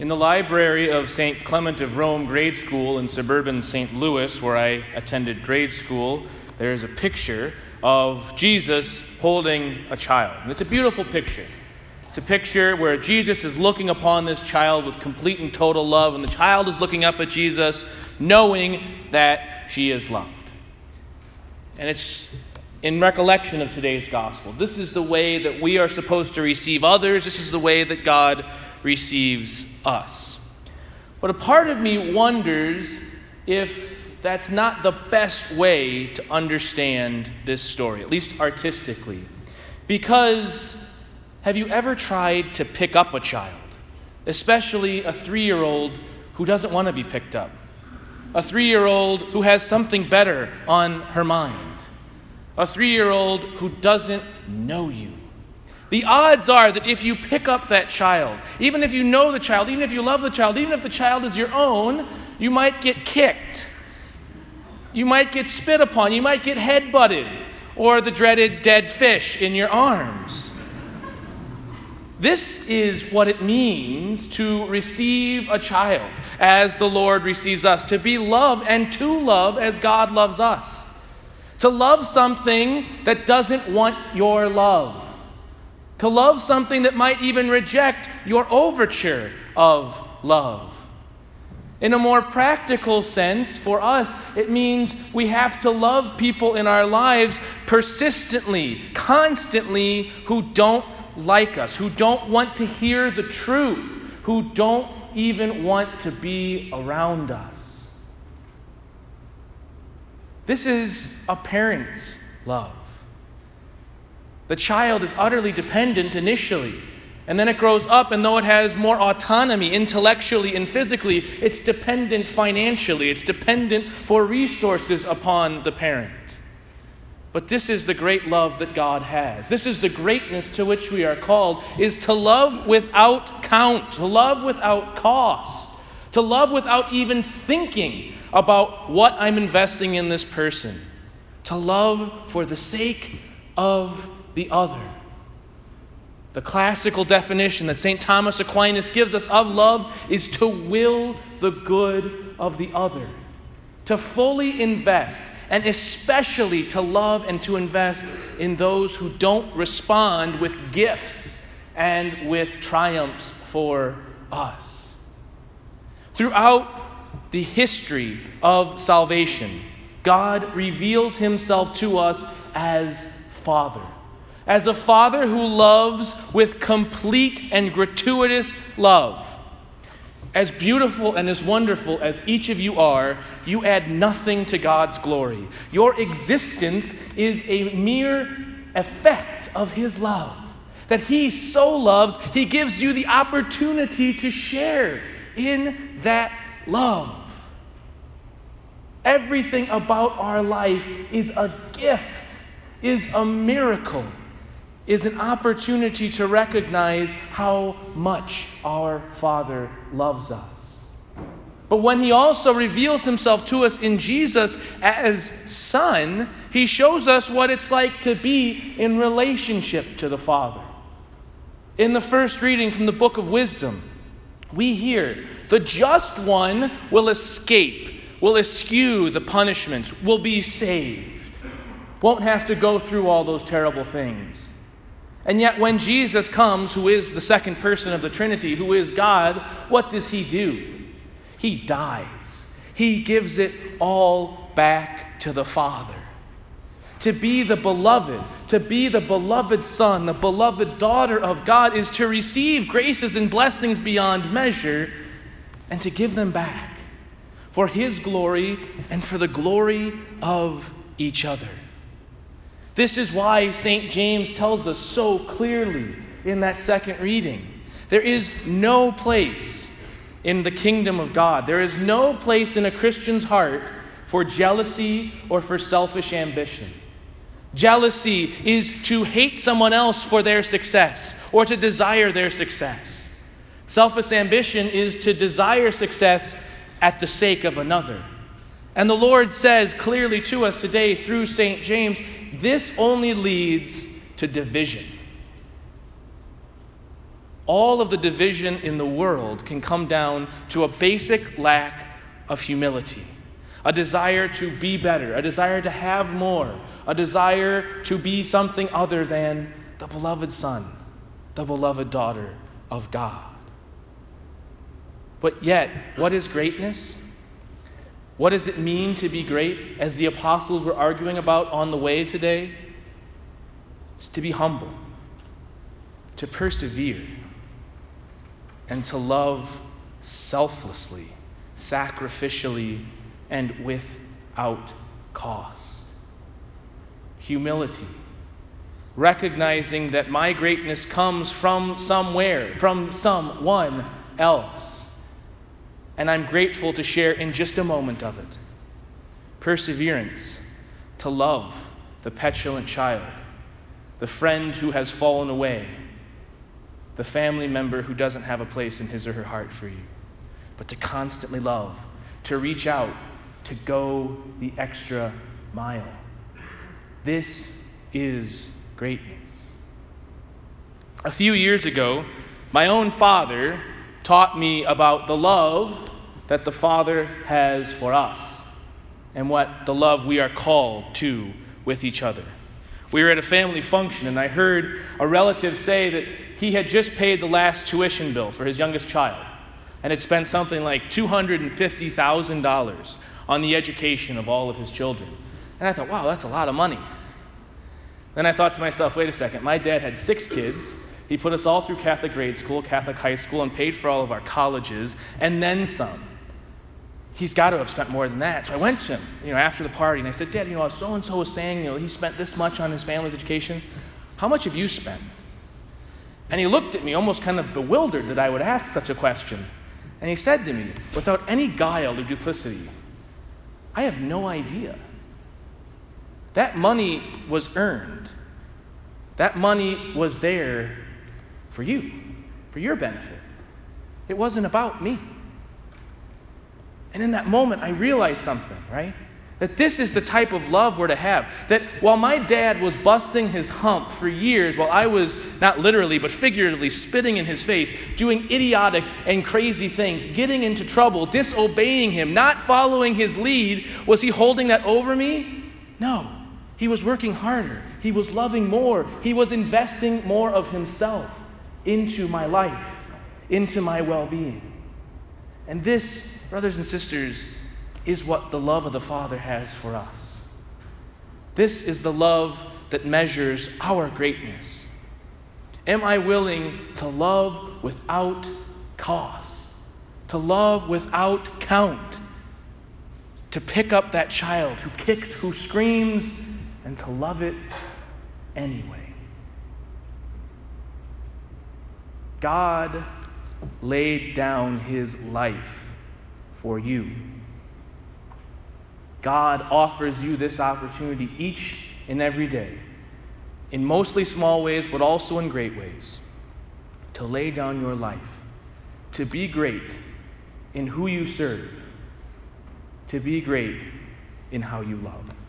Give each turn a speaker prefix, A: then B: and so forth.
A: In the library of St. Clement of Rome Grade School in suburban St. Louis, where I attended grade school, there is a picture of Jesus holding a child. And it's a beautiful picture. It's a picture where Jesus is looking upon this child with complete and total love, and the child is looking up at Jesus, knowing that she is loved. And it's in recollection of today's gospel. This is the way that we are supposed to receive others, this is the way that God receives us. But a part of me wonders if that's not the best way to understand this story, at least artistically. Because have you ever tried to pick up a child, especially a three year old who doesn't want to be picked up? A three year old who has something better on her mind? A three year old who doesn't know you? The odds are that if you pick up that child, even if you know the child, even if you love the child, even if the child is your own, you might get kicked. You might get spit upon. You might get head butted or the dreaded dead fish in your arms. This is what it means to receive a child as the Lord receives us, to be loved and to love as God loves us. To love something that doesn't want your love to love something that might even reject your overture of love. In a more practical sense, for us, it means we have to love people in our lives persistently, constantly, who don't like us, who don't want to hear the truth, who don't even want to be around us. This is a parent's love. The child is utterly dependent initially. And then it grows up, and though it has more autonomy intellectually and physically, it's dependent financially. It's dependent for resources upon the parent. But this is the great love that God has. This is the greatness to which we are called is to love without count, to love without cost, to love without even thinking about what I'm investing in this person, to love for the sake of the other. The classical definition that St. Thomas Aquinas gives us of love is to will the good of the other, to fully invest, and especially to love and to invest in those who don't respond with gifts and with triumphs for us. Throughout the history of salvation, God reveals himself to us as Father as a father who loves with complete and gratuitous love. As beautiful and as wonderful as each of you are, you add nothing to God's glory. Your existence is a mere effect of His love. That He so loves, He gives you the opportunity to share in that love. Everything about our life is a gift, is a miracle is an opportunity to recognize how much our Father loves us. But when He also reveals Himself to us in Jesus as Son, He shows us what it's like to be in relationship to the Father. In the first reading from the book of wisdom, we hear the just one will escape, will eschew the punishments, will be saved, won't have to go through all those terrible things. And yet, when Jesus comes, who is the second person of the Trinity, who is God, what does he do? He dies. He gives it all back to the Father. To be the beloved, to be the beloved Son, the beloved daughter of God, is to receive graces and blessings beyond measure and to give them back for His glory and for the glory of each other. This is why St. James tells us so clearly in that second reading there is no place in the kingdom of God, there is no place in a Christian's heart for jealousy or for selfish ambition. Jealousy is to hate someone else for their success or to desire their success. Selfish ambition is to desire success at the sake of another. And the Lord says clearly to us today through St. James this only leads to division. all of the division in the world can come down to a basic lack of humility, a desire to be better, a desire to have more, a desire to be something other than the beloved Son, the beloved daughter of God. But yet, what is greatness? What does it mean to be great, as the apostles were arguing about on the way today? It's to be humble, to persevere, and to love selflessly, sacrificially, and without cost. Humility, recognizing that my greatness comes from somewhere, from someone else. And I'm grateful to share in just a moment of it. Perseverance, to love the petulant child, the friend who has fallen away, the family member who doesn't have a place in his or her heart for you, but to constantly love, to reach out, to go the extra mile. This is greatness. A few years ago, my own father taught me about the love that the Father has for us and what the love we are called to with each other. We were at a family function, and I heard a relative say that he had just paid the last tuition bill for his youngest child and had spent something like $250,000 on the education of all of his children. And I thought, wow, that's a lot of money. Then I thought to myself, wait a second, my dad had six kids. He put us all through Catholic grade school, Catholic high school, and paid for all of our colleges, and then some. He's got to have spent more than that. So I went to him, you know, after the party, and I said, Dad, you know, so and so was saying, you know, he spent this much on his family's education. How much have you spent? And he looked at me, almost kind of bewildered that I would ask such a question. And he said to me, without any guile or duplicity, I have no idea. That money was earned. That money was there for you, for your benefit. It wasn't about me. And in that moment, I realized something, right? That this is the type of love we're to have. That while my dad was busting his hump for years, while I was, not literally, but figuratively, spitting in his face, doing idiotic and crazy things, getting into trouble, disobeying him, not following his lead, was he holding that over me? No. He was working harder. He was loving more. He was investing more of himself into my life, into my well being. And this, brothers and sisters, is what the love of the Father has for us. This is the love that measures our greatness. Am I willing to love without cost? To love without count? To pick up that child who kicks, who screams, and to love it anyway. God laid down his life for you. God offers you this opportunity each and every day, in mostly small ways, but also in great ways, to lay down your life, to be great in who you serve, to be great in how you love.